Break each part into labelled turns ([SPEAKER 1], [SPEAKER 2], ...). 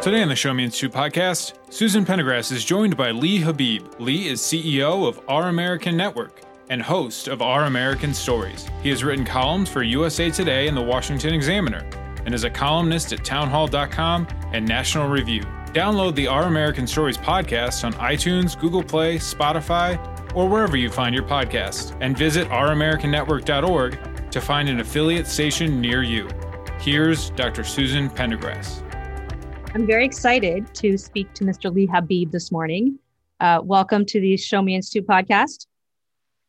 [SPEAKER 1] Today on the Show Me Institute podcast, Susan Pendergrass is joined by Lee Habib. Lee is CEO of Our American Network and host of Our American Stories. He has written columns for USA Today and the Washington Examiner and is a columnist at townhall.com and National Review. Download the Our American Stories podcast on iTunes, Google Play, Spotify, or wherever you find your podcast, and visit ouramericannetwork.org to find an affiliate station near you. Here's Dr. Susan Pendergrass.
[SPEAKER 2] I'm very excited to speak to Mr. Lee Habib this morning. Uh, welcome to the Show Me Institute podcast.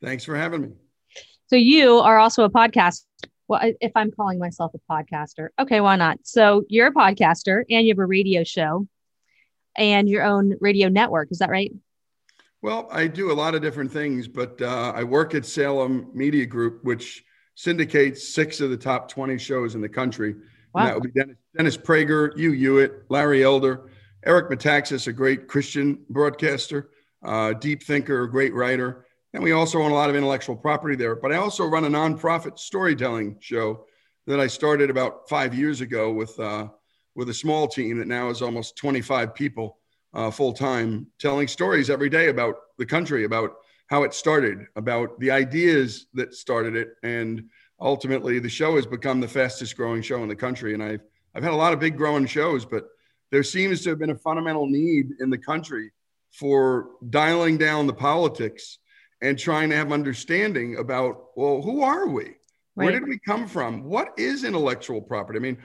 [SPEAKER 3] Thanks for having me.
[SPEAKER 2] So, you are also a podcast. Well, if I'm calling myself a podcaster, okay, why not? So, you're a podcaster and you have a radio show and your own radio network. Is that right?
[SPEAKER 3] Well, I do a lot of different things, but uh, I work at Salem Media Group, which syndicates six of the top 20 shows in the country. Wow. And that would be Dennis, Dennis Prager, Hugh Hewitt, Larry Elder, Eric Metaxas, a great Christian broadcaster, uh, deep thinker, a great writer. And we also own a lot of intellectual property there. But I also run a nonprofit storytelling show that I started about five years ago with, uh, with a small team that now is almost 25 people uh, full time, telling stories every day about the country, about how it started, about the ideas that started it, and ultimately the show has become the fastest growing show in the country. And I've, I've had a lot of big growing shows, but there seems to have been a fundamental need in the country for dialing down the politics and trying to have understanding about, well, who are we? Right. Where did we come from? What is intellectual property? I mean,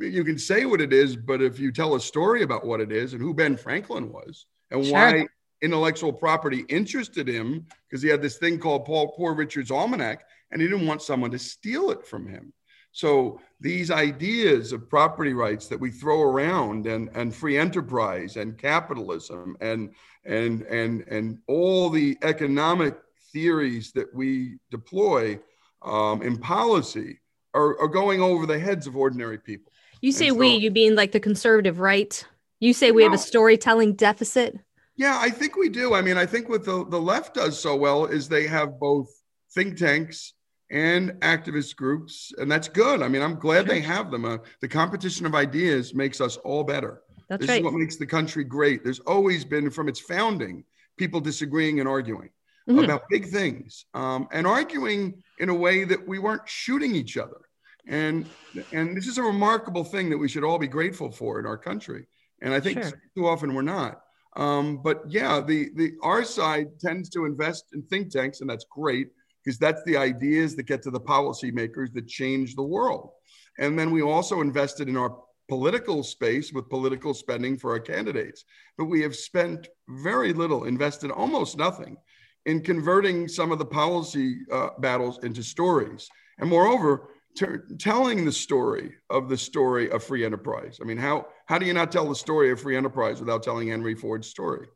[SPEAKER 3] you can say what it is, but if you tell a story about what it is and who Ben Franklin was and sure. why intellectual property interested him, because he had this thing called Paul Poor Richard's Almanac, and he didn't want someone to steal it from him. So these ideas of property rights that we throw around and, and free enterprise and capitalism and, and, and, and all the economic theories that we deploy um, in policy are, are going over the heads of ordinary people.
[SPEAKER 2] You say so, we, you mean like the conservative right? You say we have a storytelling deficit?
[SPEAKER 3] Yeah, I think we do. I mean, I think what the, the left does so well is they have both think tanks and activist groups, and that's good. I mean, I'm glad they have them. Uh, the competition of ideas makes us all better.
[SPEAKER 2] That's
[SPEAKER 3] this
[SPEAKER 2] right.
[SPEAKER 3] is what makes the country great. There's always been, from its founding, people disagreeing and arguing mm-hmm. about big things, um, and arguing in a way that we weren't shooting each other. And and this is a remarkable thing that we should all be grateful for in our country. And I think sure. too often we're not. Um, but yeah, the the our side tends to invest in think tanks, and that's great because that's the ideas that get to the policymakers that change the world. And then we also invested in our political space with political spending for our candidates. But we have spent very little, invested almost nothing in converting some of the policy uh, battles into stories. And moreover, telling the story of the story of free enterprise. I mean, how, how do you not tell the story of free enterprise without telling Henry Ford's story?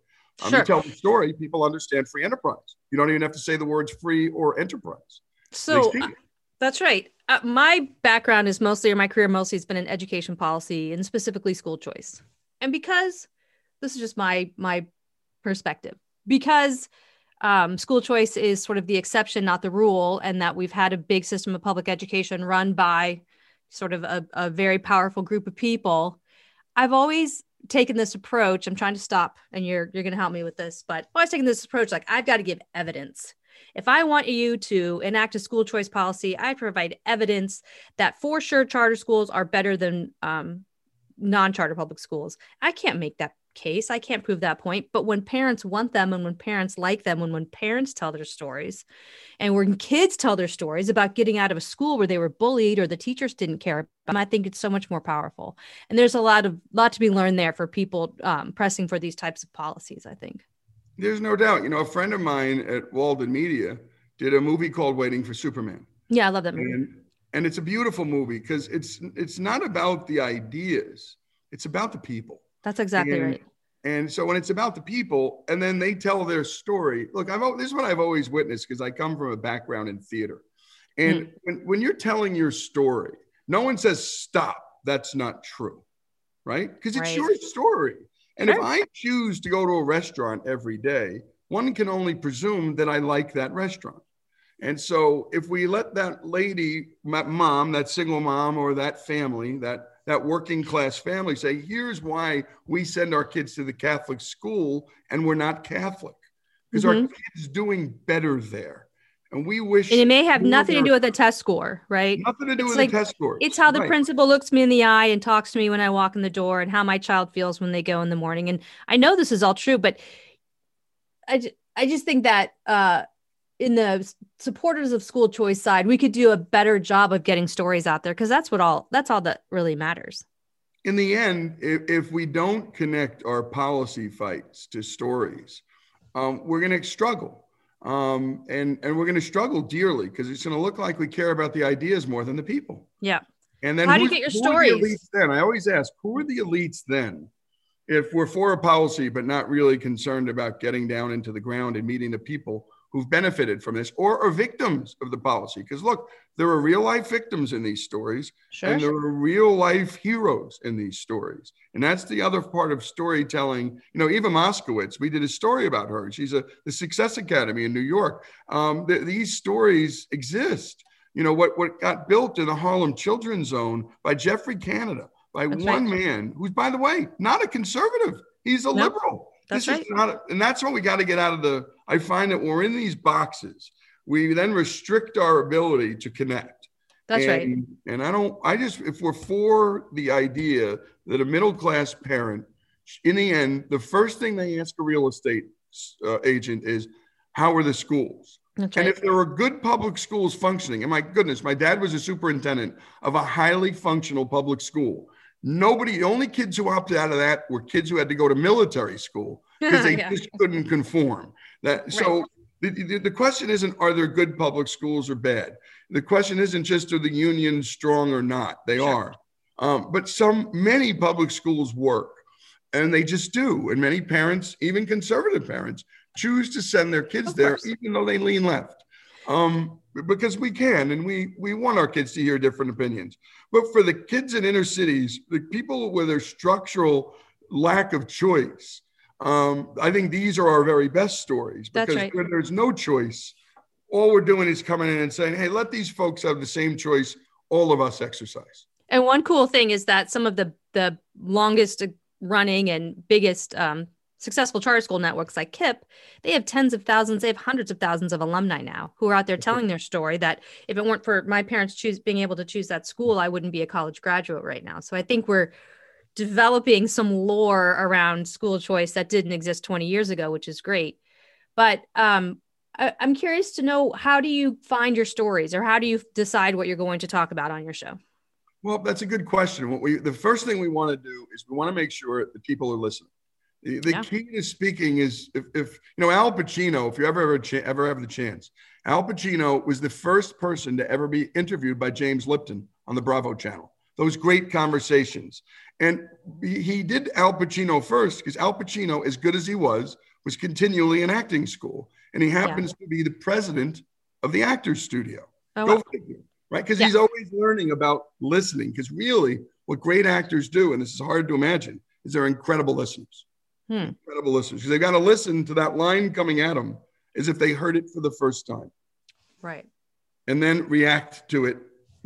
[SPEAKER 3] Sure. You tell the story, people understand free enterprise. You don't even have to say the words free or enterprise.
[SPEAKER 2] So uh, that's right. Uh, my background is mostly, or my career mostly has been in education policy and specifically school choice. And because this is just my my perspective, because um, school choice is sort of the exception, not the rule, and that we've had a big system of public education run by sort of a, a very powerful group of people. I've always taken this approach. I'm trying to stop, and you're you're going to help me with this, but I've always taken this approach like I've got to give evidence. If I want you to enact a school choice policy, I provide evidence that for sure charter schools are better than um, non-charter public schools. I can't make that case. I can't prove that point. But when parents want them and when parents like them and when parents tell their stories and when kids tell their stories about getting out of a school where they were bullied or the teachers didn't care about them, I think it's so much more powerful. And there's a lot of lot to be learned there for people um, pressing for these types of policies, I think.
[SPEAKER 3] There's no doubt. You know, a friend of mine at Walden Media did a movie called Waiting for Superman.
[SPEAKER 2] Yeah, I love that movie.
[SPEAKER 3] And, and it's a beautiful movie because it's it's not about the ideas, it's about the people.
[SPEAKER 2] That's exactly
[SPEAKER 3] and,
[SPEAKER 2] right.
[SPEAKER 3] And so when it's about the people and then they tell their story, look, I've this is what I've always witnessed because I come from a background in theater. And mm. when, when you're telling your story, no one says stop. That's not true. Right? Because it's right. your story. And sure. if I choose to go to a restaurant every day, one can only presume that I like that restaurant. And so if we let that lady, mom, that single mom or that family, that that working class family say, here's why we send our kids to the Catholic school and we're not Catholic because mm-hmm. our kids doing better there. And we wish.
[SPEAKER 2] And it may have nothing to do with the test score, right?
[SPEAKER 3] Nothing to do it's with like, the test score.
[SPEAKER 2] It's how the right. principal looks me in the eye and talks to me when I walk in the door and how my child feels when they go in the morning. And I know this is all true, but I, I just think that uh, in the supporters of school choice side, we could do a better job of getting stories out there because that's what all that's all that really matters.
[SPEAKER 3] In the end, if, if we don't connect our policy fights to stories, um, we're going to struggle. Um, and, and we're going to struggle dearly because it's going to look like we care about the ideas more than the people.
[SPEAKER 2] Yeah.
[SPEAKER 3] And then
[SPEAKER 2] how do you get your stories?
[SPEAKER 3] The then I always ask, who are the elites then? If we're for a policy, but not really concerned about getting down into the ground and meeting the people who've benefited from this or are victims of the policy. Because look, there are real life victims in these stories, sure, and there are real life heroes in these stories. And that's the other part of storytelling. You know, Eva Moskowitz, we did a story about her. She's a the Success Academy in New York. Um, th- these stories exist. You know, what, what got built in the Harlem Children's Zone by Geoffrey Canada, by that's one right. man who's, by the way, not a conservative. He's a nope. liberal.
[SPEAKER 2] That's this right. is
[SPEAKER 3] not, a, and that's what we got to get out of the. I find that we're in these boxes. We then restrict our ability to connect.
[SPEAKER 2] That's
[SPEAKER 3] and,
[SPEAKER 2] right.
[SPEAKER 3] And I don't. I just if we're for the idea that a middle class parent, in the end, the first thing they ask a real estate uh, agent is, "How are the schools?" And if there are good public schools functioning, and my goodness, my dad was a superintendent of a highly functional public school. Nobody, the only kids who opted out of that were kids who had to go to military school because they yeah. just couldn't conform. That right. so the, the, the, question isn't are there good public schools or bad. The question isn't just are the unions strong or not. They sure. are, um, but some many public schools work, and they just do. And many parents, even conservative parents, choose to send their kids there, even though they lean left. Um, because we can and we we want our kids to hear different opinions but for the kids in inner cities the people with their structural lack of choice um, i think these are our very best stories because
[SPEAKER 2] right.
[SPEAKER 3] there's no choice all we're doing is coming in and saying hey let these folks have the same choice all of us exercise
[SPEAKER 2] and one cool thing is that some of the the longest running and biggest um, successful charter school networks like KIPP, they have tens of thousands, they have hundreds of thousands of alumni now who are out there telling their story that if it weren't for my parents choose being able to choose that school, I wouldn't be a college graduate right now. So I think we're developing some lore around school choice that didn't exist 20 years ago, which is great. But um, I, I'm curious to know how do you find your stories or how do you decide what you're going to talk about on your show?
[SPEAKER 3] Well, that's a good question. What we the first thing we want to do is we want to make sure that people are listening. The, the yeah. key to speaking is if, if, you know Al Pacino, if you ever ever, cha- ever have the chance, Al Pacino was the first person to ever be interviewed by James Lipton on the Bravo channel. Those great conversations. And he, did Al Pacino first because Al Pacino, as good as he was, was continually in acting school. And he happens yeah. to be the president of the Actors Studio. Oh, Go wow. figure, right? Because yeah. he's always learning about listening. Because really, what great actors do, and this is hard to imagine, is they're incredible listeners. Hmm. Incredible listeners. Because they've got to listen to that line coming at them as if they heard it for the first time.
[SPEAKER 2] Right.
[SPEAKER 3] And then react to it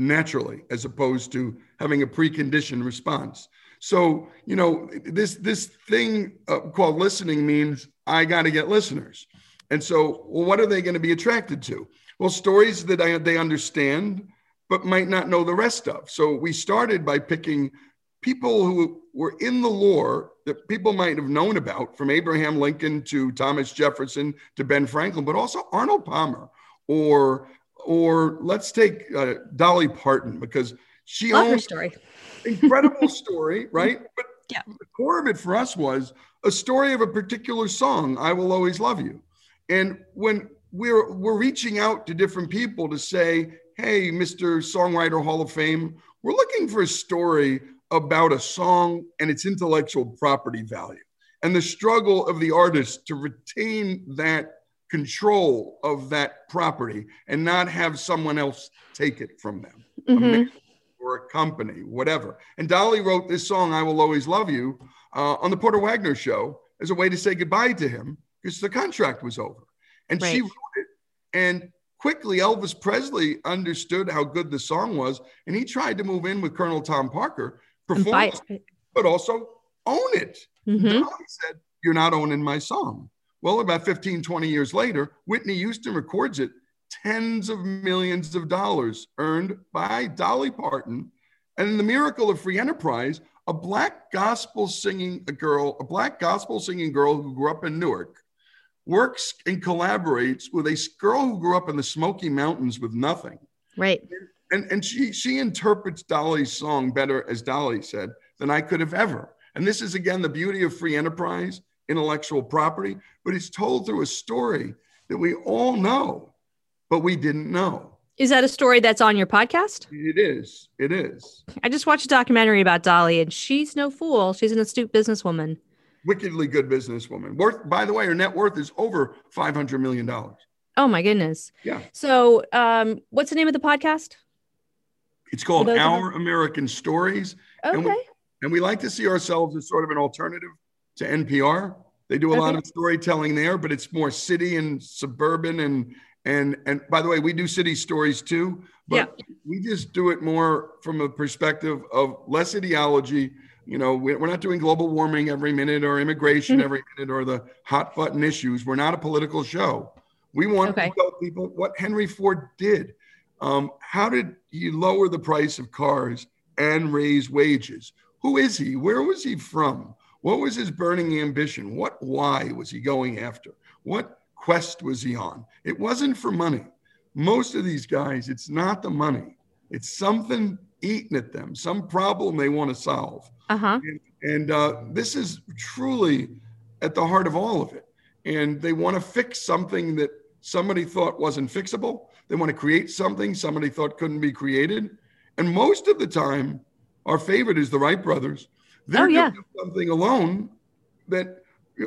[SPEAKER 3] naturally as opposed to having a preconditioned response. So, you know, this this thing uh, called listening means I got to get listeners. And so, well, what are they going to be attracted to? Well, stories that I, they understand but might not know the rest of. So we started by picking people who were in the lore that people might have known about from Abraham Lincoln to Thomas Jefferson to Ben Franklin, but also Arnold Palmer or or let's take uh, Dolly Parton because she
[SPEAKER 2] Love her story.
[SPEAKER 3] incredible story, right? But
[SPEAKER 2] yeah.
[SPEAKER 3] the core of it for us was a story of a particular song, "I Will Always Love You," and when we're we're reaching out to different people to say, "Hey, Mr. Songwriter Hall of Fame, we're looking for a story about a song and its intellectual property value and the struggle of the artist to retain that control of that property and not have someone else take it from them mm-hmm. or a company whatever and dolly wrote this song i will always love you uh, on the porter Wagoner show as a way to say goodbye to him because the contract was over and right. she wrote it and quickly elvis presley understood how good the song was and he tried to move in with colonel tom parker perform, but also own it. Mm-hmm. Dolly said, You're not owning my song. Well, about 15, 20 years later, Whitney Houston records it tens of millions of dollars earned by Dolly Parton. And in the miracle of free enterprise, a black gospel singing a girl, a black gospel singing girl who grew up in Newark, works and collaborates with a girl who grew up in the Smoky Mountains with nothing.
[SPEAKER 2] Right.
[SPEAKER 3] And, and she she interprets Dolly's song better, as Dolly said, than I could have ever. And this is again the beauty of free enterprise, intellectual property, but it's told through a story that we all know, but we didn't know.
[SPEAKER 2] Is that a story that's on your podcast?
[SPEAKER 3] It is. It is.
[SPEAKER 2] I just watched a documentary about Dolly, and she's no fool. She's an astute businesswoman.
[SPEAKER 3] Wickedly good businesswoman. Worth, by the way, her net worth is over five hundred million dollars.
[SPEAKER 2] Oh my goodness.
[SPEAKER 3] Yeah.
[SPEAKER 2] So, um, what's the name of the podcast?
[SPEAKER 3] It's called Our American Stories.
[SPEAKER 2] Okay.
[SPEAKER 3] And we, and we like to see ourselves as sort of an alternative to NPR. They do a okay. lot of storytelling there, but it's more city and suburban and and and by the way, we do city stories too, but yeah. we just do it more from a perspective of less ideology. You know, we're not doing global warming every minute or immigration mm-hmm. every minute or the hot button issues. We're not a political show. We want okay. to tell people what Henry Ford did. Um, how did he lower the price of cars and raise wages? Who is he? Where was he from? What was his burning ambition? What why was he going after? What quest was he on? It wasn't for money. Most of these guys, it's not the money. It's something eating at them, some problem they want to solve.
[SPEAKER 2] Uh-huh.
[SPEAKER 3] And, and uh, this is truly at the heart of all of it. And they want to fix something that somebody thought wasn't fixable. They want to create something somebody thought couldn't be created. And most of the time, our favorite is the Wright brothers. They're oh, yeah. doing something alone that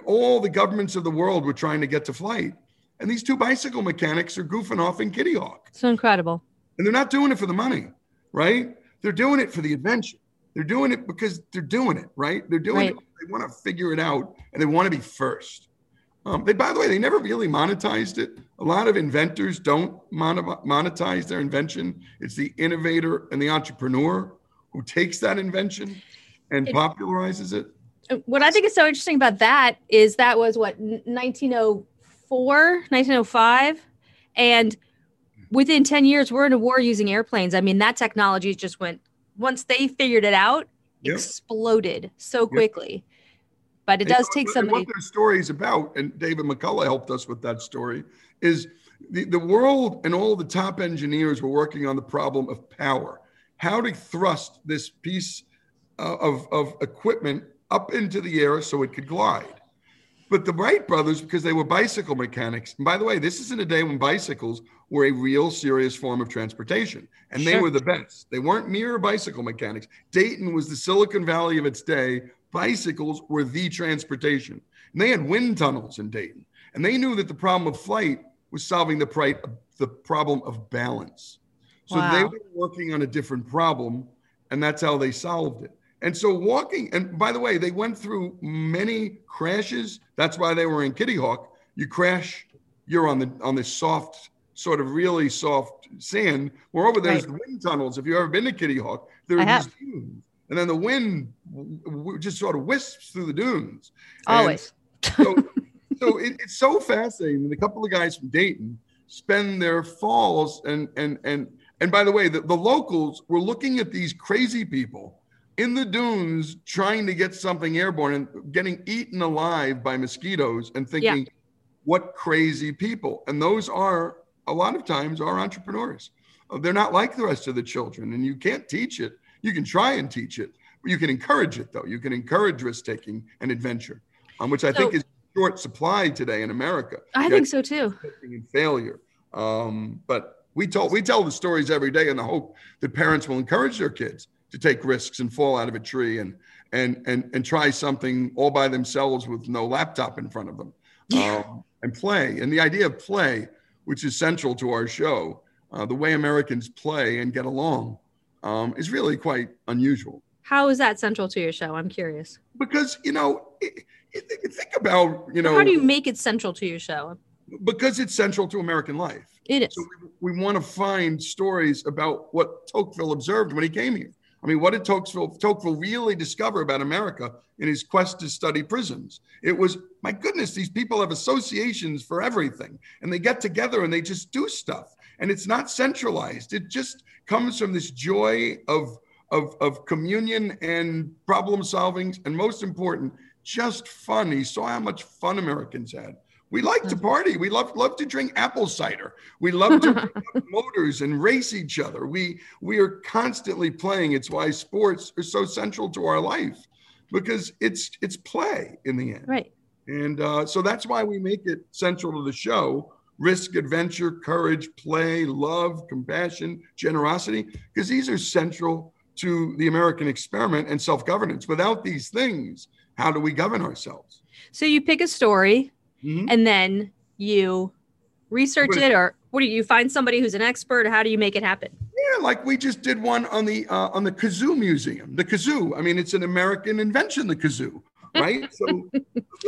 [SPEAKER 3] all the governments of the world were trying to get to flight. And these two bicycle mechanics are goofing off in Kitty Hawk.
[SPEAKER 2] So incredible.
[SPEAKER 3] And they're not doing it for the money, right? They're doing it for the adventure. They're doing it because they're doing it, right? They're doing right. it. They want to figure it out and they want to be first. Um, they, by the way, they never really monetized it. A lot of inventors don't monetize their invention. It's the innovator and the entrepreneur who takes that invention and it, popularizes it uh,
[SPEAKER 2] what I think is so interesting about that is that was what 1904, 1905, and within 10 years we're in a war using airplanes. I mean, that technology just went once they figured it out, yep. exploded so quickly. Yep. But it does take somebody.
[SPEAKER 3] What their story is about, and David McCullough helped us with that story, is the, the world and all the top engineers were working on the problem of power. How to thrust this piece uh, of, of equipment up into the air so it could glide. But the Wright brothers, because they were bicycle mechanics, and by the way, this is in a day when bicycles were a real serious form of transportation, and sure. they were the best. They weren't mere bicycle mechanics. Dayton was the Silicon Valley of its day. Bicycles were the transportation. And they had wind tunnels in Dayton, and they knew that the problem of flight was solving the, pri- the problem of balance. So wow. they were working on a different problem, and that's how they solved it. And so walking, and by the way, they went through many crashes. That's why they were in Kitty Hawk. You crash, you're on the on this soft, sort of really soft sand. Moreover, there's right. wind tunnels. If you've ever been to Kitty Hawk, there are these dunes. And then the wind just sort of wisps through the dunes.
[SPEAKER 2] Always.
[SPEAKER 3] so, so it, it's so fascinating. And a couple of guys from Dayton spend their falls and and and and by the way, the, the locals were looking at these crazy people in the dunes trying to get something airborne and getting eaten alive by mosquitoes and thinking, yeah. what crazy people. And those are a lot of times our entrepreneurs. Uh, they're not like the rest of the children, and you can't teach it. You can try and teach it, but you can encourage it, though. You can encourage risk taking and adventure, um, which I so, think is short supply today in America.
[SPEAKER 2] I think so too.
[SPEAKER 3] And failure. Um, but we tell we tell the stories every day in the hope that parents will encourage their kids to take risks and fall out of a tree and and and and try something all by themselves with no laptop in front of them yeah. um, and play. And the idea of play, which is central to our show, uh, the way Americans play and get along, um, is really quite unusual.
[SPEAKER 2] How is that central to your show? I'm curious.
[SPEAKER 3] Because you know, it, it, think about you know.
[SPEAKER 2] How do you make it central to your show?
[SPEAKER 3] Because it's central to American life.
[SPEAKER 2] It is.
[SPEAKER 3] So we, we want to find stories about what Tocqueville observed when he came here I mean, what did Tocqueville, Tocqueville really discover about America in his quest to study prisons? It was, my goodness, these people have associations for everything, and they get together and they just do stuff, and it's not centralized. It just comes from this joy of of, of communion and problem solving, and most important, just fun. He saw how much fun Americans had. We like to mm-hmm. party. We love love to drink apple cider. We love to motors and race each other. We we are constantly playing. It's why sports are so central to our life because it's it's play in the end.
[SPEAKER 2] Right.
[SPEAKER 3] And uh, so that's why we make it central to the show. Risk, adventure, courage, play, love, compassion, generosity, because these are central to the American experiment and self governance. Without these things, how do we govern ourselves?
[SPEAKER 2] So you pick a story mm-hmm. and then you research it, or what do you, you find somebody who's an expert? How do you make it happen?
[SPEAKER 3] Yeah, like we just did one on the uh, on the kazoo museum. The kazoo. I mean, it's an American invention. The kazoo, right?
[SPEAKER 2] So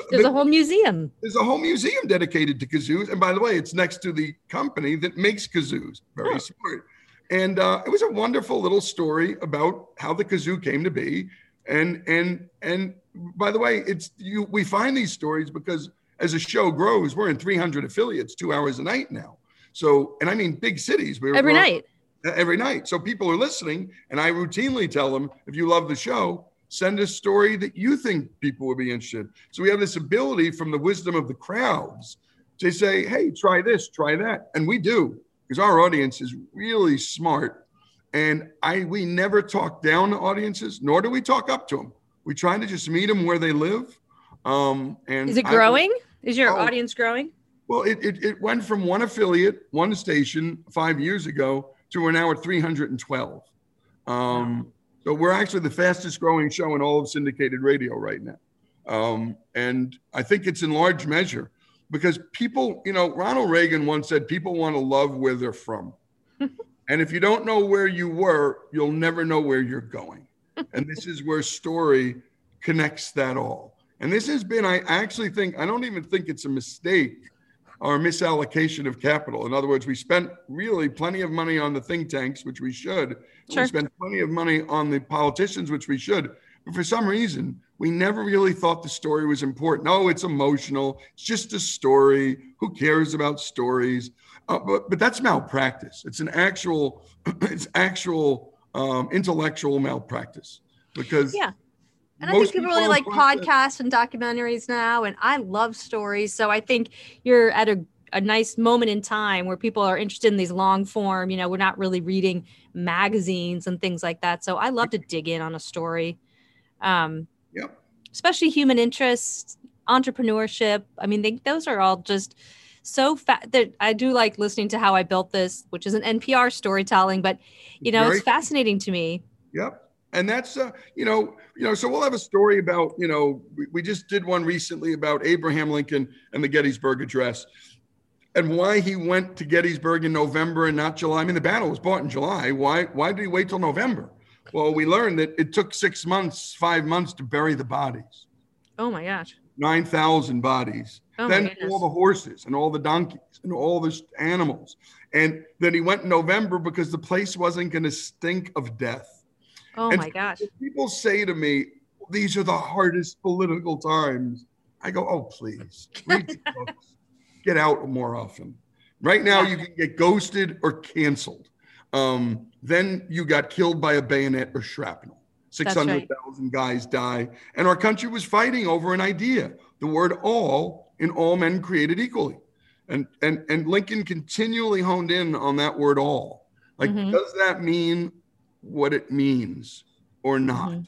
[SPEAKER 2] there's the, a whole museum.
[SPEAKER 3] There's a whole museum dedicated to kazoos. And by the way, it's next to the company that makes kazoos. Very oh. smart. And uh, it was a wonderful little story about how the kazoo came to be. And and and by the way, it's you. We find these stories because as a show grows, we're in 300 affiliates, two hours a night now. So, and I mean big cities.
[SPEAKER 2] We're, every we're, night.
[SPEAKER 3] Every night. So people are listening, and I routinely tell them, if you love the show, send a story that you think people would be interested. So we have this ability from the wisdom of the crowds to say, hey, try this, try that, and we do because our audience is really smart. And I we never talk down to audiences, nor do we talk up to them. We try to just meet them where they live. Um, and
[SPEAKER 2] is it growing? I, is your oh, audience growing?
[SPEAKER 3] Well, it, it, it went from one affiliate, one station five years ago to we're now at 312. Um, so we're actually the fastest growing show in all of syndicated radio right now. Um, and I think it's in large measure because people, you know, Ronald Reagan once said people want to love where they're from. and if you don't know where you were, you'll never know where you're going. and this is where story connects that all. And this has been, I actually think, I don't even think it's a mistake or a misallocation of capital. In other words, we spent really plenty of money on the think tanks, which we should. Sure. We spent plenty of money on the politicians, which we should. But for some reason, we never really thought the story was important. Oh, it's emotional. It's just a story. Who cares about stories? Uh, but but that's malpractice. It's an actual, it's actual um, intellectual malpractice because
[SPEAKER 2] yeah. And I think people, people really like podcasts and documentaries now, and I love stories. So I think you're at a, a nice moment in time where people are interested in these long form. You know, we're not really reading magazines and things like that. So I love to dig in on a story. Um,
[SPEAKER 3] Yep.
[SPEAKER 2] Especially human interest, entrepreneurship. I mean, they, those are all just so fat that I do like listening to how I built this, which is an NPR storytelling, but you know, Very, it's fascinating to me.
[SPEAKER 3] Yep. And that's uh, you know, you know, so we'll have a story about, you know, we, we just did one recently about Abraham Lincoln and the Gettysburg Address and why he went to Gettysburg in November and not July. I mean, the battle was fought in July. Why why did he wait till November? Well, we learned that it took six months, five months to bury the bodies.
[SPEAKER 2] Oh my gosh.
[SPEAKER 3] 9,000 bodies. Oh then all the horses and all the donkeys and all the animals. And then he went in November because the place wasn't going to stink of death.
[SPEAKER 2] Oh and my gosh.
[SPEAKER 3] People say to me, these are the hardest political times. I go, oh, please. Get out more often. Right now, you can get ghosted or canceled. Um, then you got killed by a bayonet or shrapnel. 600,000 right. guys die. And our country was fighting over an idea the word all in all men created equally. And, and, and Lincoln continually honed in on that word all. Like, mm-hmm. does that mean what it means or not? Mm-hmm.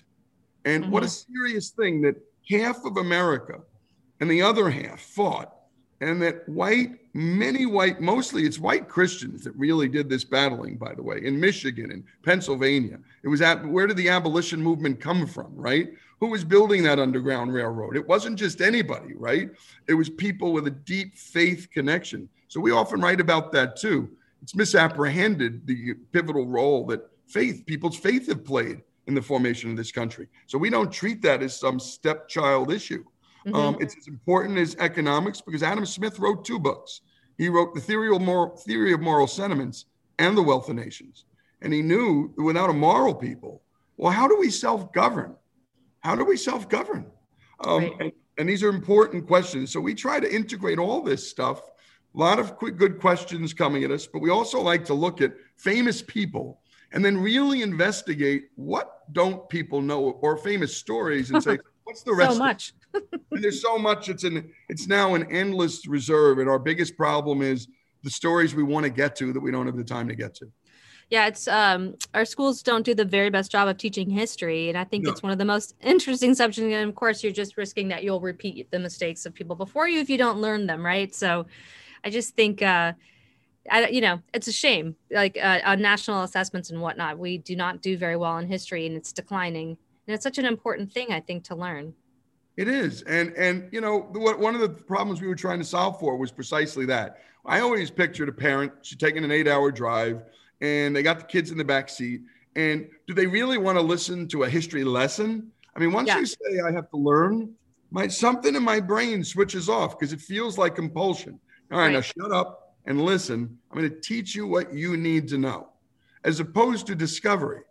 [SPEAKER 3] And mm-hmm. what a mm-hmm. serious thing that half of America and the other half fought and that white, many white, mostly it's white Christians that really did this battling, by the way, in Michigan and Pennsylvania. It was at where did the abolition movement come from, right? Who was building that underground railroad? It wasn't just anybody, right? It was people with a deep faith connection. So we often write about that too. It's misapprehended the pivotal role that faith, people's faith have played in the formation of this country. So we don't treat that as some stepchild issue. Mm-hmm. Um, it's as important as economics because Adam Smith wrote two books. He wrote the theory of moral, theory of moral sentiments and the wealth of nations. And he knew that without a moral people, well, how do we self govern? How do we self govern? Um, right. and, and these are important questions. So we try to integrate all this stuff. A lot of quick, good questions coming at us, but we also like to look at famous people and then really investigate what don't people know or famous stories and say, what's the rest?
[SPEAKER 2] So much.
[SPEAKER 3] and there's so much. It's an it's now an endless reserve, and our biggest problem is the stories we want to get to that we don't have the time to get to.
[SPEAKER 2] Yeah, it's um, our schools don't do the very best job of teaching history, and I think no. it's one of the most interesting subjects. And of course, you're just risking that you'll repeat the mistakes of people before you if you don't learn them, right? So, I just think, uh, I, you know, it's a shame. Like uh, on national assessments and whatnot, we do not do very well in history, and it's declining. And it's such an important thing, I think, to learn.
[SPEAKER 3] It is, and and you know, what one of the problems we were trying to solve for was precisely that. I always pictured a parent she's taking an eight-hour drive and they got the kids in the back seat. And do they really want to listen to a history lesson? I mean, once yeah. you say I have to learn, my something in my brain switches off because it feels like compulsion. All right, right, now shut up and listen. I'm going to teach you what you need to know, as opposed to discovery,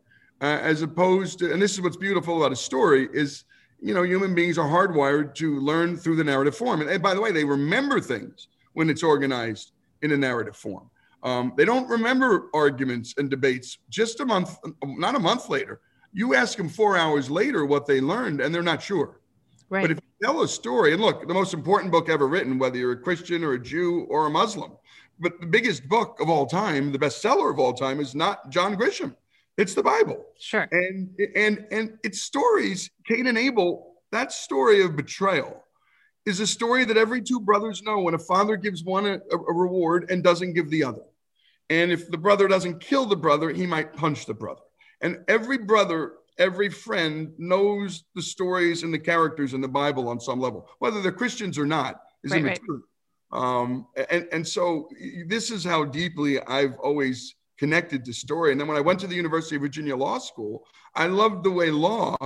[SPEAKER 3] uh, as opposed to, and this is what's beautiful about a story is, you know, human beings are hardwired to learn through the narrative form. And, and by the way, they remember things when it's organized in a narrative form. Um, they don't remember arguments and debates just a month, not a month later. You ask them four hours later what they learned, and they're not sure. Right. But if you tell a story, and look, the most important book ever written, whether you're a Christian or a Jew or a Muslim, but the biggest book of all time, the bestseller of all time, is not John Grisham. It's the Bible.
[SPEAKER 2] Sure.
[SPEAKER 3] And and and its stories, Cain and Abel, that story of betrayal is a story that every two brothers know when a father gives one a, a, reward and doesn't give the other. And if the brother doesn't kill the brother, he might punch the brother. And every brother, every friend knows the stories and the characters in the Bible on some level, whether they're Christians or not, is right, immaterial. Right. Um, and, and so this is how deeply I've always connected to story. And then when I went to the University of Virginia Law School, I loved the way law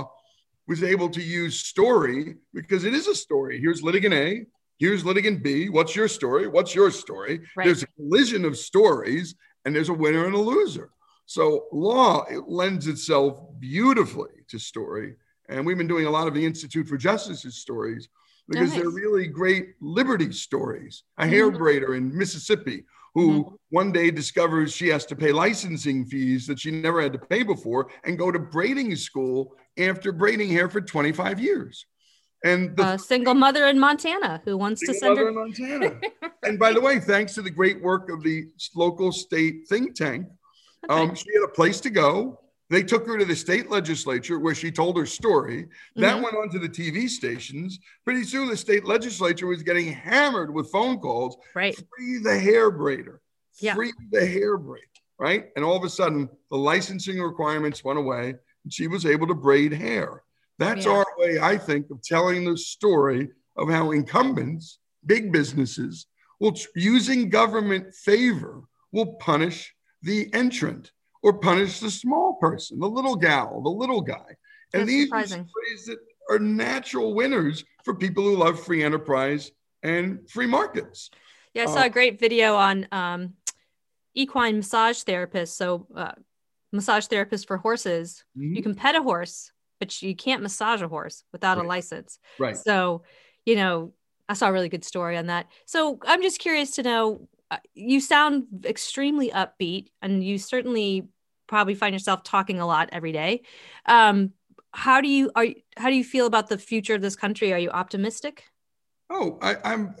[SPEAKER 3] was able to use story because it is a story. Here's litigant A, here's litigant B. What's your story? What's your story? Right. There's a collision of stories, and there's a winner and a loser. So law it lends itself beautifully to story, and we've been doing a lot of the Institute for Justice's stories because nice. they're really great liberty stories. A hair mm-hmm. braider in Mississippi who mm-hmm. one day discovers she has to pay licensing fees that she never had to pay before and go to braiding school after braiding hair for 25 years.
[SPEAKER 2] And the single mother in Montana who wants to send her.
[SPEAKER 3] Montana. and by the way, thanks to the great work of the local state think tank, um, she had a place to go. They took her to the state legislature where she told her story. That mm-hmm. went on to the TV stations. Pretty soon, the state legislature was getting hammered with phone calls.
[SPEAKER 2] Right.
[SPEAKER 3] Free the hair braider. Yeah. Free the hair braider. Right. And all of a sudden, the licensing requirements went away and she was able to braid hair. That's yeah. our way, I think, of telling the story of how incumbents, big businesses, will using government favor will punish the entrant or punish the small person, the little gal, the little guy. And That's these surprising. are stories that are natural winners for people who love free enterprise and free markets.
[SPEAKER 2] Yeah, I saw uh, a great video on um, equine massage therapists. So uh, massage therapist for horses. Mm-hmm. You can pet a horse, but you can't massage a horse without right. a license.
[SPEAKER 3] Right.
[SPEAKER 2] So, you know, I saw a really good story on that. So I'm just curious to know you sound extremely upbeat and you certainly probably find yourself talking a lot every day. Um, how do you are how do you feel about the future of this country? Are you optimistic?
[SPEAKER 3] Oh, I, am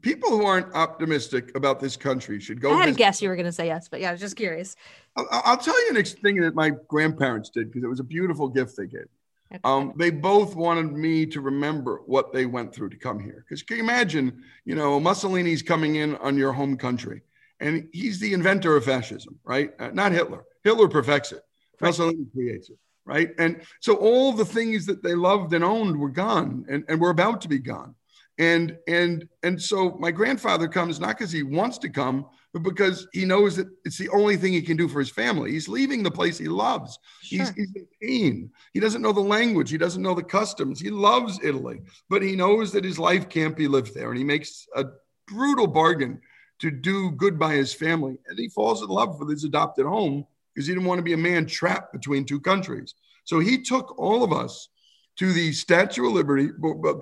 [SPEAKER 3] people who aren't optimistic about this country should go.
[SPEAKER 2] I had visit. a guess you were going to say yes, but yeah, I was just curious.
[SPEAKER 3] I'll, I'll, tell you an thing that my grandparents did because it was a beautiful gift they gave. Okay. Um, they both wanted me to remember what they went through to come here. Because can you imagine, you know, Mussolini's coming in on your home country, and he's the inventor of fascism, right? Uh, not Hitler. Hitler perfects it. Right. Mussolini creates it, right? And so all the things that they loved and owned were gone, and, and were about to be gone and and and so my grandfather comes not because he wants to come but because he knows that it's the only thing he can do for his family. He's leaving the place he loves. Sure. he's, he's in pain. He doesn't know the language. He doesn't know the customs. He loves italy but he knows that his life can't be lived there and he makes a brutal bargain to do good by his family and he falls in love with his adopted home because he didn't want to be a man trapped between two countries. So he took all of us to the Statue of Liberty,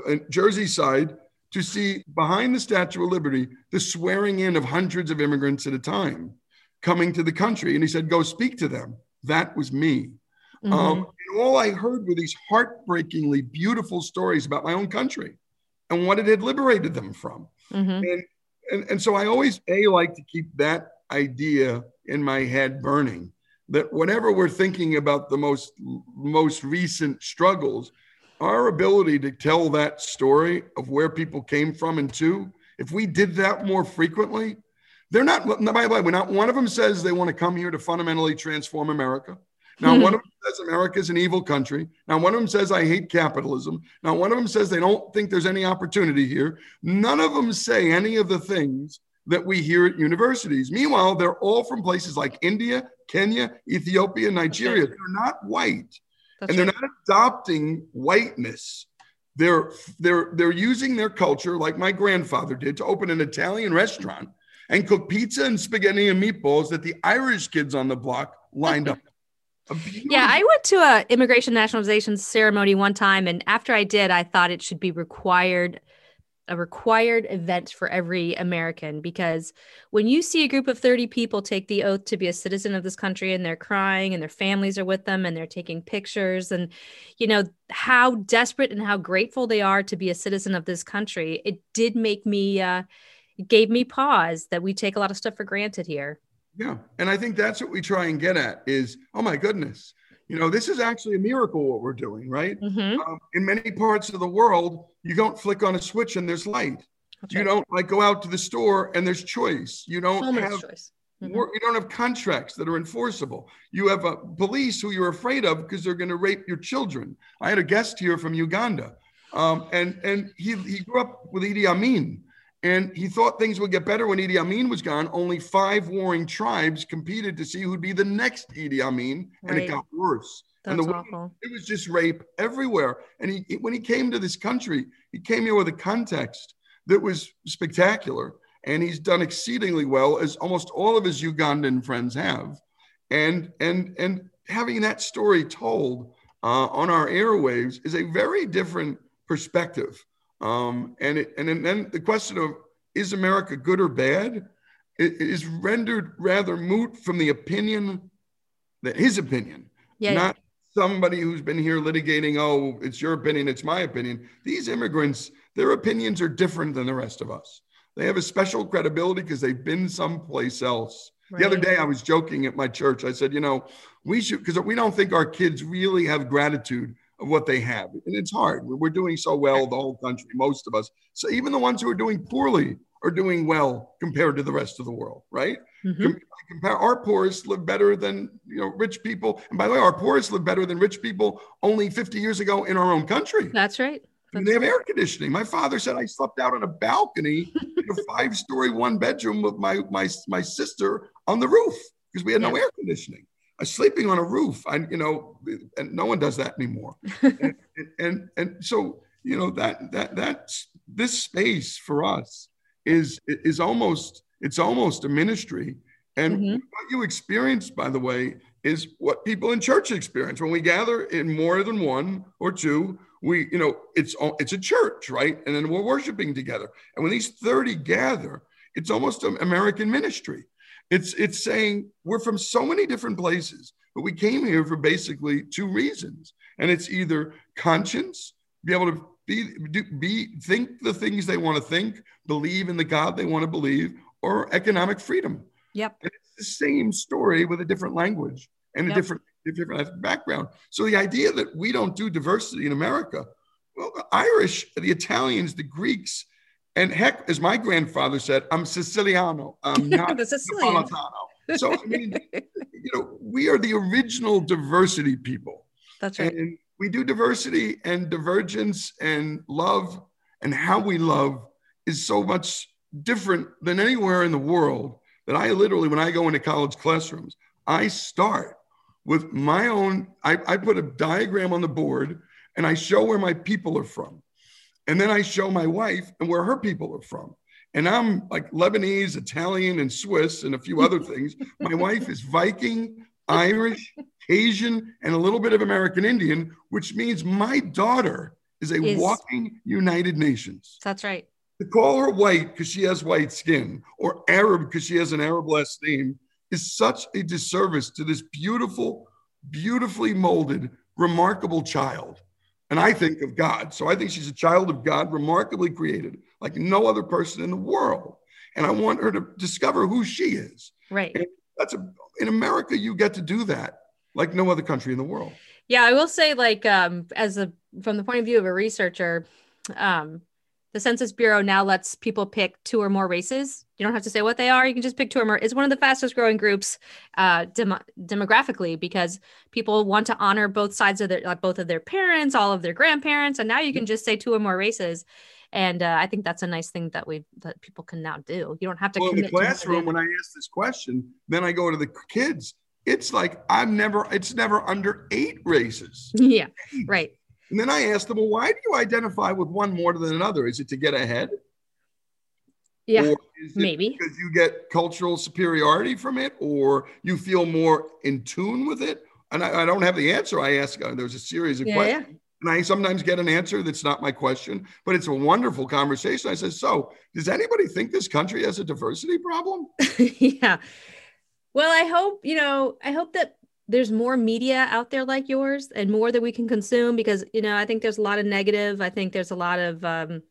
[SPEAKER 3] uh, Jersey side, to see behind the Statue of Liberty the swearing in of hundreds of immigrants at a time coming to the country. And he said, Go speak to them. That was me. Mm-hmm. Um, and all I heard were these heartbreakingly beautiful stories about my own country and what it had liberated them from. Mm-hmm. And, and, and so I always, A, like to keep that idea in my head burning that whenever we're thinking about the most most recent struggles our ability to tell that story of where people came from and to, if we did that more frequently, they're not, by the way, not one of them says they want to come here to fundamentally transform America. Now, hmm. one of them says America is an evil country. Now, one of them says I hate capitalism. Now, one of them says they don't think there's any opportunity here. None of them say any of the things that we hear at universities. Meanwhile, they're all from places like India, Kenya, Ethiopia, Nigeria. They're not white. That's and they're not adopting whiteness. They're they're they're using their culture, like my grandfather did, to open an Italian restaurant and cook pizza and spaghetti and meatballs that the Irish kids on the block lined up.
[SPEAKER 2] Yeah, I went to a immigration nationalization ceremony one time, and after I did, I thought it should be required a required event for every American because when you see a group of 30 people take the oath to be a citizen of this country and they're crying and their families are with them and they're taking pictures and you know how desperate and how grateful they are to be a citizen of this country it did make me uh gave me pause that we take a lot of stuff for granted here.
[SPEAKER 3] Yeah and i think that's what we try and get at is oh my goodness you know, this is actually a miracle what we're doing, right? Mm-hmm. Um, in many parts of the world, you don't flick on a switch and there's light. Okay. You don't like go out to the store and there's choice. You don't so have choice. Mm-hmm. you don't have contracts that are enforceable. You have a police who you're afraid of because they're going to rape your children. I had a guest here from Uganda, um, and and he he grew up with Idi Amin, and he thought things would get better when Idi Amin was gone. Only five warring tribes competed to see who'd be the next Idi Amin, and right. it got worse.
[SPEAKER 2] That's
[SPEAKER 3] and the
[SPEAKER 2] awful.
[SPEAKER 3] it was just rape everywhere. And he, when he came to this country, he came here with a context that was spectacular. And he's done exceedingly well, as almost all of his Ugandan friends have. And and and having that story told uh, on our airwaves is a very different perspective um, and, it, and then the question of is America good or bad it is rendered rather moot from the opinion that his opinion, yeah, not yeah. somebody who's been here litigating, oh, it's your opinion, it's my opinion. These immigrants, their opinions are different than the rest of us. They have a special credibility because they've been someplace else. Right. The other day, I was joking at my church. I said, you know, we should, because we don't think our kids really have gratitude of what they have. And it's hard. We're doing so well, the whole country, most of us. So even the ones who are doing poorly are doing well compared to the rest of the world, right? Mm-hmm. Compare our poorest live better than you know rich people. And by the way, our poorest live better than rich people only 50 years ago in our own country.
[SPEAKER 2] That's right.
[SPEAKER 3] That's they have air conditioning. My father said I slept out on a balcony in a five-story one bedroom with my my my sister on the roof because we had yeah. no air conditioning sleeping on a roof. I, you know, and no one does that anymore. and, and, and so, you know, that that that's this space for us is is almost it's almost a ministry. And mm-hmm. what you experience, by the way, is what people in church experience when we gather in more than one or two. We, you know, it's it's a church, right? And then we're worshiping together. And when these thirty gather, it's almost an American ministry it's it's saying we're from so many different places, but we came here for basically two reasons, and it's either conscience, be able to be do, be think the things they want to think, believe in the God they want to believe, or economic freedom.
[SPEAKER 2] Yep,
[SPEAKER 3] and it's the same story with a different language and yep. a different different background. So the idea that we don't do diversity in America, well, the Irish, the Italians, the Greeks, and heck, as my grandfather said, I'm Siciliano. I'm not the Sicilian. Napolitano. So I mean, you know, we are the original diversity people.
[SPEAKER 2] That's right.
[SPEAKER 3] And we do diversity and divergence and love and how we love is so much different than anywhere in the world that I literally, when I go into college classrooms, I start with my own, I, I put a diagram on the board and I show where my people are from. And then I show my wife and where her people are from. And I'm like Lebanese, Italian, and Swiss, and a few other things. My wife is Viking, Irish, Asian, and a little bit of American Indian, which means my daughter is a is, walking United Nations.
[SPEAKER 2] That's right.
[SPEAKER 3] To call her white because she has white skin or Arab because she has an Arab last name is such a disservice to this beautiful, beautifully molded, remarkable child. And I think of God. So I think she's a child of God, remarkably created, like no other person in the world. And I want her to discover who she is.
[SPEAKER 2] Right. And
[SPEAKER 3] that's a, in America, you get to do that like no other country in the world.
[SPEAKER 2] Yeah, I will say, like, um, as a from the point of view of a researcher, um, the Census Bureau now lets people pick two or more races. You don't have to say what they are. You can just pick two or more. It's one of the fastest growing groups uh, dem- demographically because people want to honor both sides of their, like both of their parents, all of their grandparents, and now you can just say two or more races. And uh, I think that's a nice thing that we that people can now do. You don't have to.
[SPEAKER 3] Well, in the classroom, when I ask this question, then I go to the kids it's like I'm never, it's never under eight races.
[SPEAKER 2] Yeah, right.
[SPEAKER 3] And then I asked them, well, why do you identify with one more than another? Is it to get ahead?
[SPEAKER 2] Yeah, maybe
[SPEAKER 3] because you get cultural superiority from it, or you feel more in tune with it. And I, I don't have the answer. I ask. Uh, there's a series of yeah, questions, yeah. and I sometimes get an answer that's not my question, but it's a wonderful conversation. I said, "So, does anybody think this country has a diversity problem?"
[SPEAKER 2] yeah, well, I hope, you know, I hope that there's more media out there like yours and more that we can consume because, you know, I think there's a lot of negative. I think there's a lot of, um,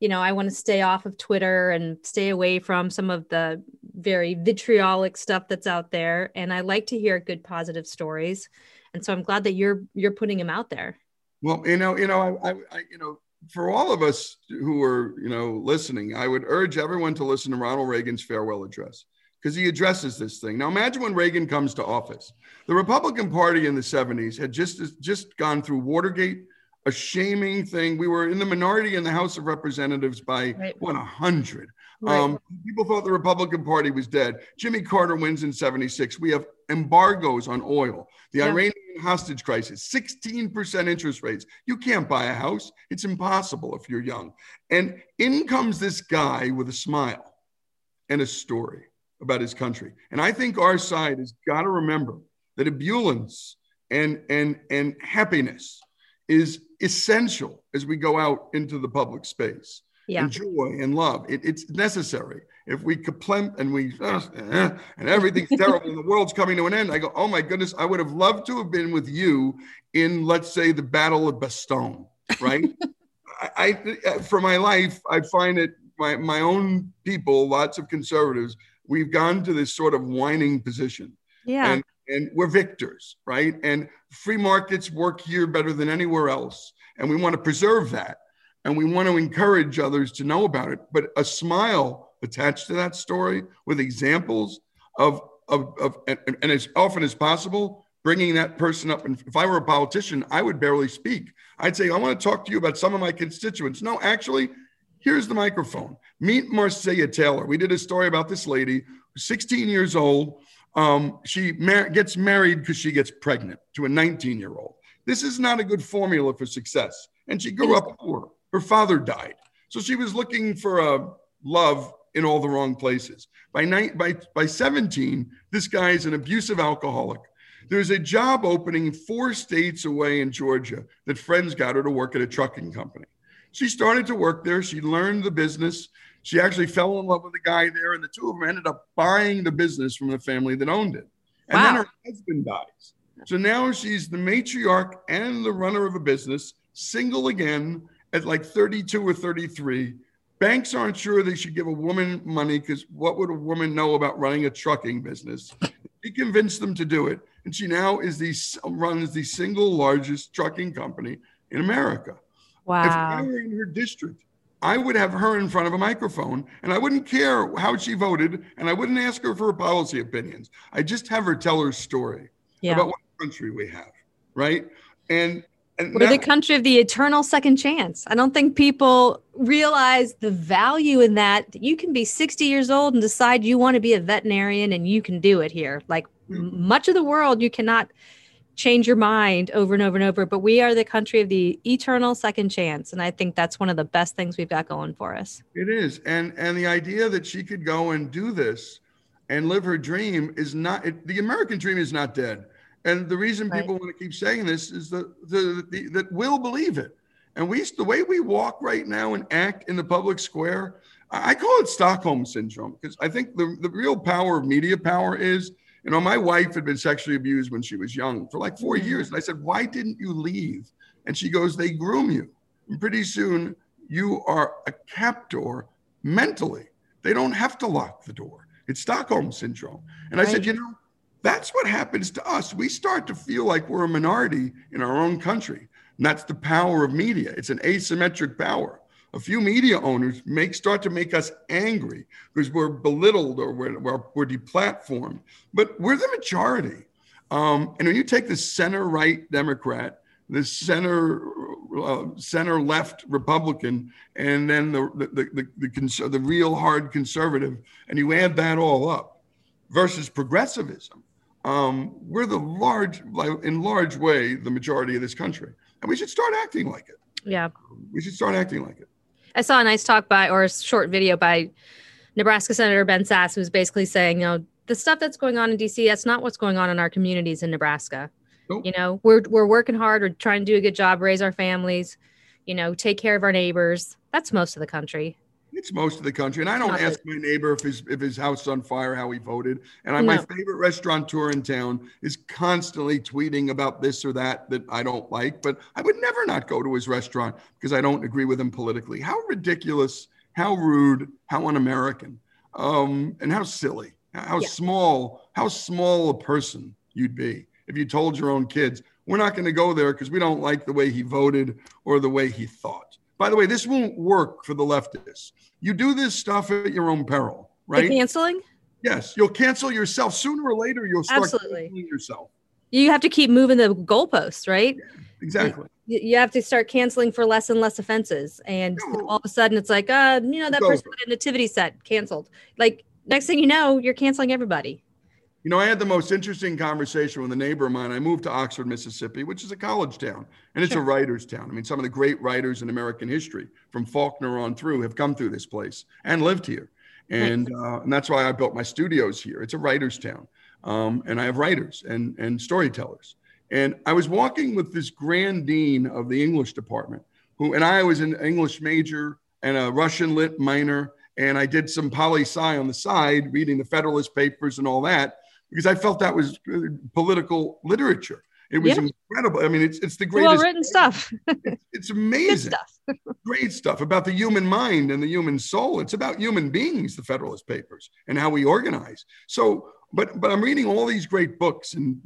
[SPEAKER 2] you know, I want to stay off of Twitter and stay away from some of the very vitriolic stuff that's out there. And I like to hear good, positive stories. And so I'm glad that you're you're putting them out there.
[SPEAKER 3] Well, you know, you know, I, I you know, for all of us who are, you know, listening, I would urge everyone to listen to Ronald Reagan's farewell address because he addresses this thing. Now, imagine when Reagan comes to office. The Republican Party in the 70s had just, just gone through Watergate, a shaming thing. We were in the minority in the House of Representatives by right. what, 100. Right. Um, people thought the Republican Party was dead. Jimmy Carter wins in 76. We have embargoes on oil, the yeah. Iranian hostage crisis, 16% interest rates. You can't buy a house. It's impossible if you're young. And in comes this guy with a smile and a story about his country. And I think our side has got to remember that ebullience and, and, and happiness is essential as we go out into the public space.
[SPEAKER 2] Yeah.
[SPEAKER 3] And joy and love. It, it's necessary. If we complain and we uh, and everything's terrible and the world's coming to an end, I go, oh my goodness, I would have loved to have been with you in, let's say, the Battle of Bastogne, right? I, I, for my life, I find it my my own people, lots of conservatives, we've gone to this sort of whining position.
[SPEAKER 2] Yeah.
[SPEAKER 3] And, and we're victors, right? And free markets work here better than anywhere else. And we want to preserve that. And we want to encourage others to know about it. But a smile attached to that story with examples of, of, of and, and as often as possible, bringing that person up. And if I were a politician, I would barely speak. I'd say, I want to talk to you about some of my constituents. No, actually, Here's the microphone. Meet Marcia Taylor. We did a story about this lady, 16 years old. Um, she mar- gets married because she gets pregnant to a 19 year old. This is not a good formula for success. And she grew up poor. Her father died. So she was looking for a love in all the wrong places. By, ni- by, by 17, this guy is an abusive alcoholic. There's a job opening four states away in Georgia that friends got her to work at a trucking company. She started to work there. She learned the business. She actually fell in love with a guy there, and the two of them ended up buying the business from the family that owned it. And wow. then her husband dies. So now she's the matriarch and the runner of a business, single again at like 32 or 33. Banks aren't sure they should give a woman money because what would a woman know about running a trucking business? He convinced them to do it. And she now is the runs the single largest trucking company in America.
[SPEAKER 2] Wow.
[SPEAKER 3] If I were in her district, I would have her in front of a microphone and I wouldn't care how she voted and I wouldn't ask her for her policy opinions. I just have her tell her story yeah. about what country we have, right? And and
[SPEAKER 2] we're the country of the eternal second chance. I don't think people realize the value in that. You can be 60 years old and decide you want to be a veterinarian and you can do it here. Like mm-hmm. much of the world, you cannot change your mind over and over and over. But we are the country of the eternal second chance. And I think that's one of the best things we've got going for us.
[SPEAKER 3] It is. And and the idea that she could go and do this and live her dream is not it, the American dream is not dead. And the reason
[SPEAKER 2] Right.
[SPEAKER 3] people want to keep saying this is that the, the, that we'll believe it. And we, the way we walk right now and act in the public square, I I call it Stockholm syndrome because I think the, the real power of media power is, you know, my wife had been sexually abused when she was young for like 4
[SPEAKER 2] Mhm.
[SPEAKER 3] years. And I said, why didn't you leave? And she goes, they groom you. And pretty soon you are a captor mentally. They don't have to lock the door. It's Stockholm syndrome. And I said, you know, that's what happens to us. We start to feel like we're a minority in our own country. And that's the power of media. It's an asymmetric power. A few media owners make start to make us angry because we're belittled or we're, we're, we're deplatformed, but we're the majority. Um, and when you take the center right Democrat, the center uh, center left Republican, and then the the the, the, the, the real hard conservative, and you add that all up versus progressivism, um, we're the large, in large way, the majority of this country, and we should start acting like it.
[SPEAKER 2] Yeah.
[SPEAKER 3] We should start acting like it.
[SPEAKER 2] I saw a nice talk by or a short video by Nebraska Senator Ben Sasse, who's basically saying, you know, the stuff that's going on in DC, that's not what's going on in our communities in Nebraska.
[SPEAKER 3] Nope.
[SPEAKER 2] You know, we're we're working hard, we're trying to do a good job, raise our families, you know, take care of our neighbors. That's most of the country.
[SPEAKER 3] It's most of the country, and I don't
[SPEAKER 2] Not
[SPEAKER 3] ask my neighbor if his if his house is on fire how he voted. And I, my favorite restaurateur in town is constantly tweeting about this or that that I don't like. But I would never not go to his restaurant because I don't agree with him politically. How ridiculous! How rude! How un-American! Um, and how silly! How
[SPEAKER 2] Yeah.
[SPEAKER 3] small! How small a person you'd be if you told your own kids we're not going to go there because we don't like the way he voted or the way he thought. By the way, this won't work for the leftists. You do this stuff at your own peril,
[SPEAKER 2] The
[SPEAKER 3] right?
[SPEAKER 2] canceling,
[SPEAKER 3] Yes, you'll cancel yourself sooner or later. You'll start
[SPEAKER 2] Absolutely.
[SPEAKER 3] canceling yourself.
[SPEAKER 2] you have to keep moving the goalposts, right?
[SPEAKER 3] Exactly.
[SPEAKER 2] You you have to start canceling for less and less offenses, and
[SPEAKER 3] Yeah.
[SPEAKER 2] all of a sudden it's like, uh, you know, that
[SPEAKER 3] It's
[SPEAKER 2] person
[SPEAKER 3] over.
[SPEAKER 2] had a nativity set canceled. Like next thing you know, you're canceling everybody.
[SPEAKER 3] You know, I had the most interesting conversation with a neighbor of mine. I moved to Oxford, Mississippi, which is a college town, and it's
[SPEAKER 2] Sure.
[SPEAKER 3] a writer's town. I mean, some of the great writers in American history, from Faulkner on through, have come through this place and lived here. And, uh, and that's why I built my studios here. It's a writer's town. Um, and I have writers and, and storytellers. And I was walking with this grand dean of the English department, who, and I was an English major and a Russian lit minor. And I did some poli sci on the side, reading the Federalist Papers and all that, because I felt that was uh, political literature. It was
[SPEAKER 2] Yeah.
[SPEAKER 3] incredible. I mean, it's, it's the greatest.
[SPEAKER 2] Well written stuff.
[SPEAKER 3] It's
[SPEAKER 2] Good
[SPEAKER 3] amazing
[SPEAKER 2] stuff.
[SPEAKER 3] great stuff about the human mind and the human soul. It's about human beings, the Federalist Papers, and how we organize. So, but but I'm reading all these great books and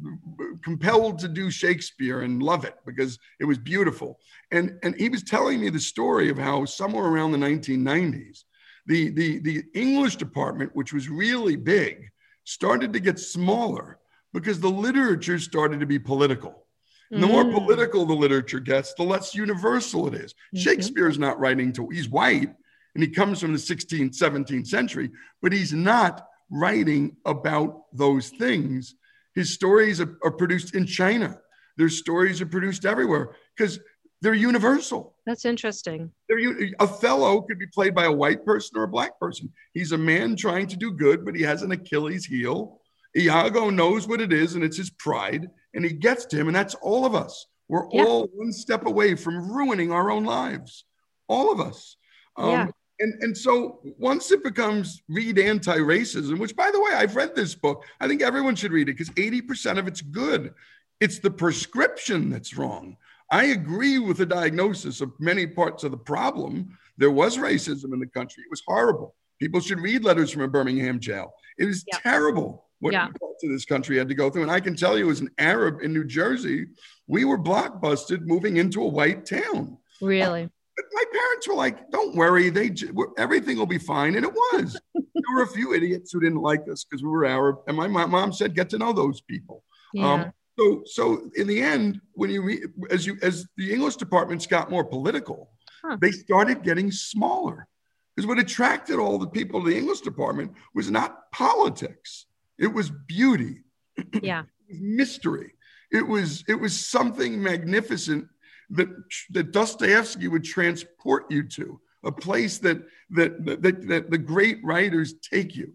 [SPEAKER 3] compelled to do Shakespeare and love it because it was beautiful. And and he was telling me the story of how somewhere around the 1990s, the the the English department, which was really big, started to get smaller because the literature started to be political. And the more
[SPEAKER 2] Mm.
[SPEAKER 3] political the literature gets, the less universal it is.
[SPEAKER 2] Mhm.
[SPEAKER 3] Shakespeare's not writing to, he's white and he comes from the 16th, 17th century, but he's not writing about those things. His stories are, are produced in China. Their stories are produced everywhere because they're universal.
[SPEAKER 2] That's interesting.
[SPEAKER 3] They're, Othello could be played by a white person or a black person. He's a man trying to do good, but he has an Achilles heel. Iago knows what it is, and it's his pride, and he gets to him, and that's all of us. We're
[SPEAKER 2] Yeah.
[SPEAKER 3] all one step away from ruining our own lives, all of us. Um,
[SPEAKER 2] Yeah.
[SPEAKER 3] And, and so once it becomes read anti-racism, which by the way, I've read this book. I think everyone should read it because 80% of it's good. It's the prescription that's wrong. I agree with the diagnosis of many parts of the problem. There was racism in the country. It was horrible. People should read letters from a Birmingham jail. It was
[SPEAKER 2] Yeah.
[SPEAKER 3] terrible what
[SPEAKER 2] Yeah.
[SPEAKER 3] parts of this country had to go through. And I can tell you, as an Arab in New Jersey, we were blockbusted moving into a white town.
[SPEAKER 2] Really.
[SPEAKER 3] But my parents were like, "Don't worry, they everything will be fine," and it was. there were a few idiots who didn't like us because we were Arab, and my mo- mom said, "Get to know those people."
[SPEAKER 2] Yeah.
[SPEAKER 3] Um, so, so in the end, when you re- as you as the English departments got more political,
[SPEAKER 2] Huh.
[SPEAKER 3] they started getting smaller. Because what attracted all the people to the English department was not politics; it was beauty,
[SPEAKER 2] yeah.
[SPEAKER 3] it was mystery. It was it was something magnificent that that Dostoevsky would transport you to a place that that that, that, that the great writers take you.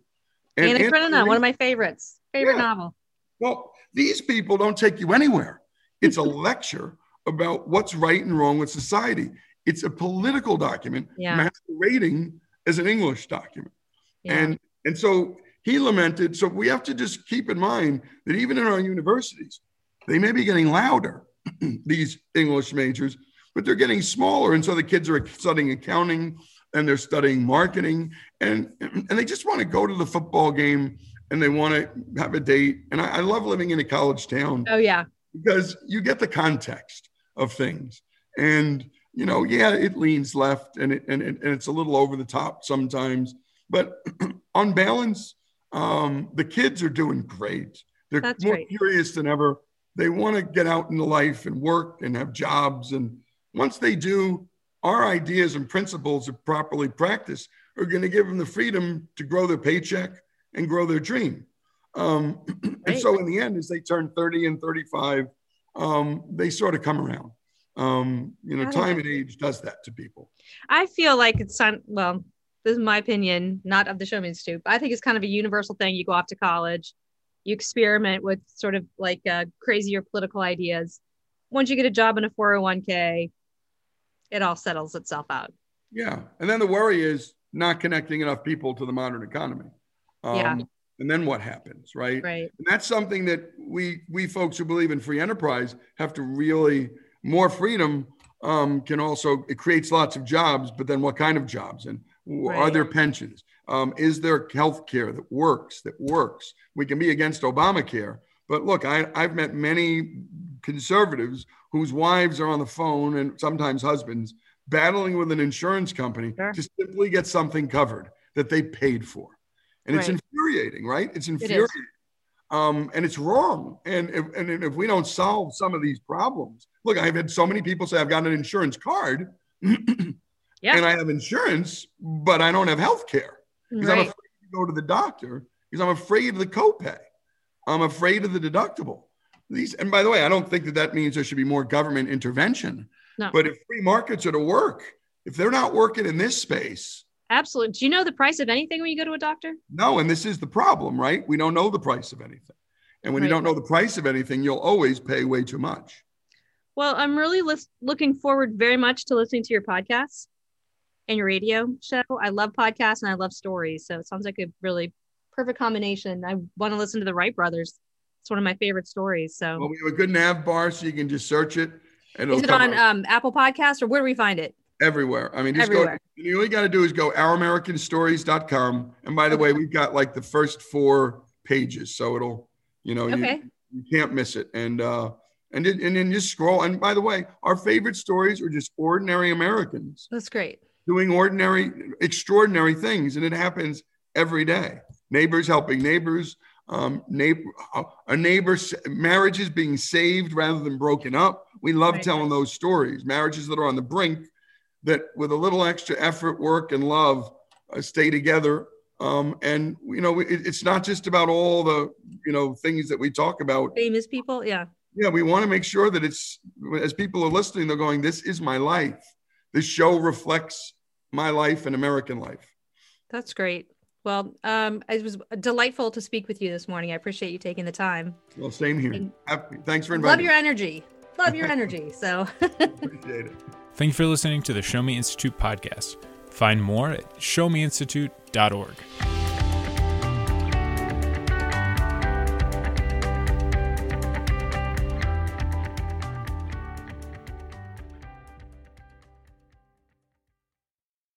[SPEAKER 2] Anna
[SPEAKER 3] Anthony
[SPEAKER 2] Karenina, one of my favorites. Favorite
[SPEAKER 3] Yeah.
[SPEAKER 2] novel.
[SPEAKER 3] Well, these people don't take you anywhere. It's a lecture about what's right and wrong with society. It's a political document
[SPEAKER 2] Yeah.
[SPEAKER 3] masquerading as an English document.
[SPEAKER 2] Yeah.
[SPEAKER 3] And and so he lamented. So we have to just keep in mind that even in our universities, they may be getting louder, these English majors, but they're getting smaller. And so the kids are studying accounting and they're studying marketing and and they just want to go to the football game and they want to have a date. And I, I love living in a college town
[SPEAKER 2] oh yeah.
[SPEAKER 3] because you get the context of things. And you know, yeah, it leans left and it and, it, and it's a little over the top sometimes, but on balance, um, the kids are doing great. They're
[SPEAKER 2] That's
[SPEAKER 3] more
[SPEAKER 2] right.
[SPEAKER 3] curious than ever. They want to get out into life and work and have jobs. And once they do, our ideas and principles, if properly practiced, are going to give them the freedom to grow their paycheck and grow their dream. Um, and so, in the end, as they turn 30 and 35, um, they sort of come around. Um, you know, time and age does that to people.
[SPEAKER 2] I feel like it's on, well, this is my opinion, not of the Show Me Institute. but I think it's kind of a universal thing. You go off to college, you experiment with sort of like uh, crazier political ideas. Once you get a job in a 401k, it all settles itself out.
[SPEAKER 3] Yeah. And then the worry is not connecting enough people to the modern economy. Um,
[SPEAKER 2] Yeah.
[SPEAKER 3] And then what happens, right?
[SPEAKER 2] Right.
[SPEAKER 3] And that's something that we we folks who believe in free enterprise have to really more freedom um, can also it creates lots of jobs, but then what kind of jobs and w- are there pensions? Um, is there health care that works that works? We can be against Obamacare, but look, I, I've met many conservatives whose wives are on the phone and sometimes husbands battling with an insurance company
[SPEAKER 2] Sure.
[SPEAKER 3] to simply get something covered that they paid for. And it's infuriating, right? It's infuriating um, and it's wrong. And if, and if we don't solve some of these problems, look, I've had so many people say I've got an insurance card,
[SPEAKER 2] Yeah.
[SPEAKER 3] and I have insurance, but I don't have health care because I'm afraid to go to the doctor because I'm afraid of the copay. I'm afraid of the deductible. These, and by the way, I don't think that that means there should be more government intervention.
[SPEAKER 2] No.
[SPEAKER 3] But if free markets are to work, if they're not working in this space,
[SPEAKER 2] Absolutely. Do you know the price of anything when you go to a doctor?
[SPEAKER 3] No, and this is the problem, right? We don't know the price of anything. And when you don't know the price of anything, you'll always pay way too much.
[SPEAKER 2] Well, I'm really looking forward very much to listening to your podcast and your radio show. I love podcasts and I love stories. So it sounds like a really perfect combination. I want to listen to the Wright brothers. It's one of my favorite stories. So
[SPEAKER 3] Well, we have a good nav bar, so you can just search it
[SPEAKER 2] is it on um, Apple Podcast or where do we find it?
[SPEAKER 3] Everywhere. I mean, just
[SPEAKER 2] Everywhere.
[SPEAKER 3] go. You all you got to do is go ouramericanstories.com. And by the way, we've got like the first four pages, so it'll, you know,
[SPEAKER 2] Okay.
[SPEAKER 3] you, you can't miss it. And uh, and then, and then just scroll. And by the way, our favorite stories are just ordinary Americans.
[SPEAKER 2] That's great.
[SPEAKER 3] doing ordinary, extraordinary things, and it happens every day. Neighbors helping neighbors, um, neighbor, a neighbor, marriages being saved rather than broken up. We love
[SPEAKER 2] Right.
[SPEAKER 3] telling those stories. Marriages that are on the brink, that with a little extra effort, work, and love, uh, stay together. Um, and you know, it, it's not just about all the you know things that we talk about.
[SPEAKER 2] Famous people. Yeah.
[SPEAKER 3] Yeah, we want to make sure that it's as people are listening, they're going, "This is my life. This show reflects my life and American life."
[SPEAKER 2] That's great. Well, um, it was delightful to speak with you this morning. I appreciate you taking the time.
[SPEAKER 3] Well, same here.
[SPEAKER 2] And-
[SPEAKER 3] Happy. Thanks for inviting.
[SPEAKER 2] Love your
[SPEAKER 3] me.
[SPEAKER 2] energy. Love your energy. So
[SPEAKER 3] Appreciate it.
[SPEAKER 1] Thank you for listening to the Show Me Institute podcast. Find more at showmeinstitute.org.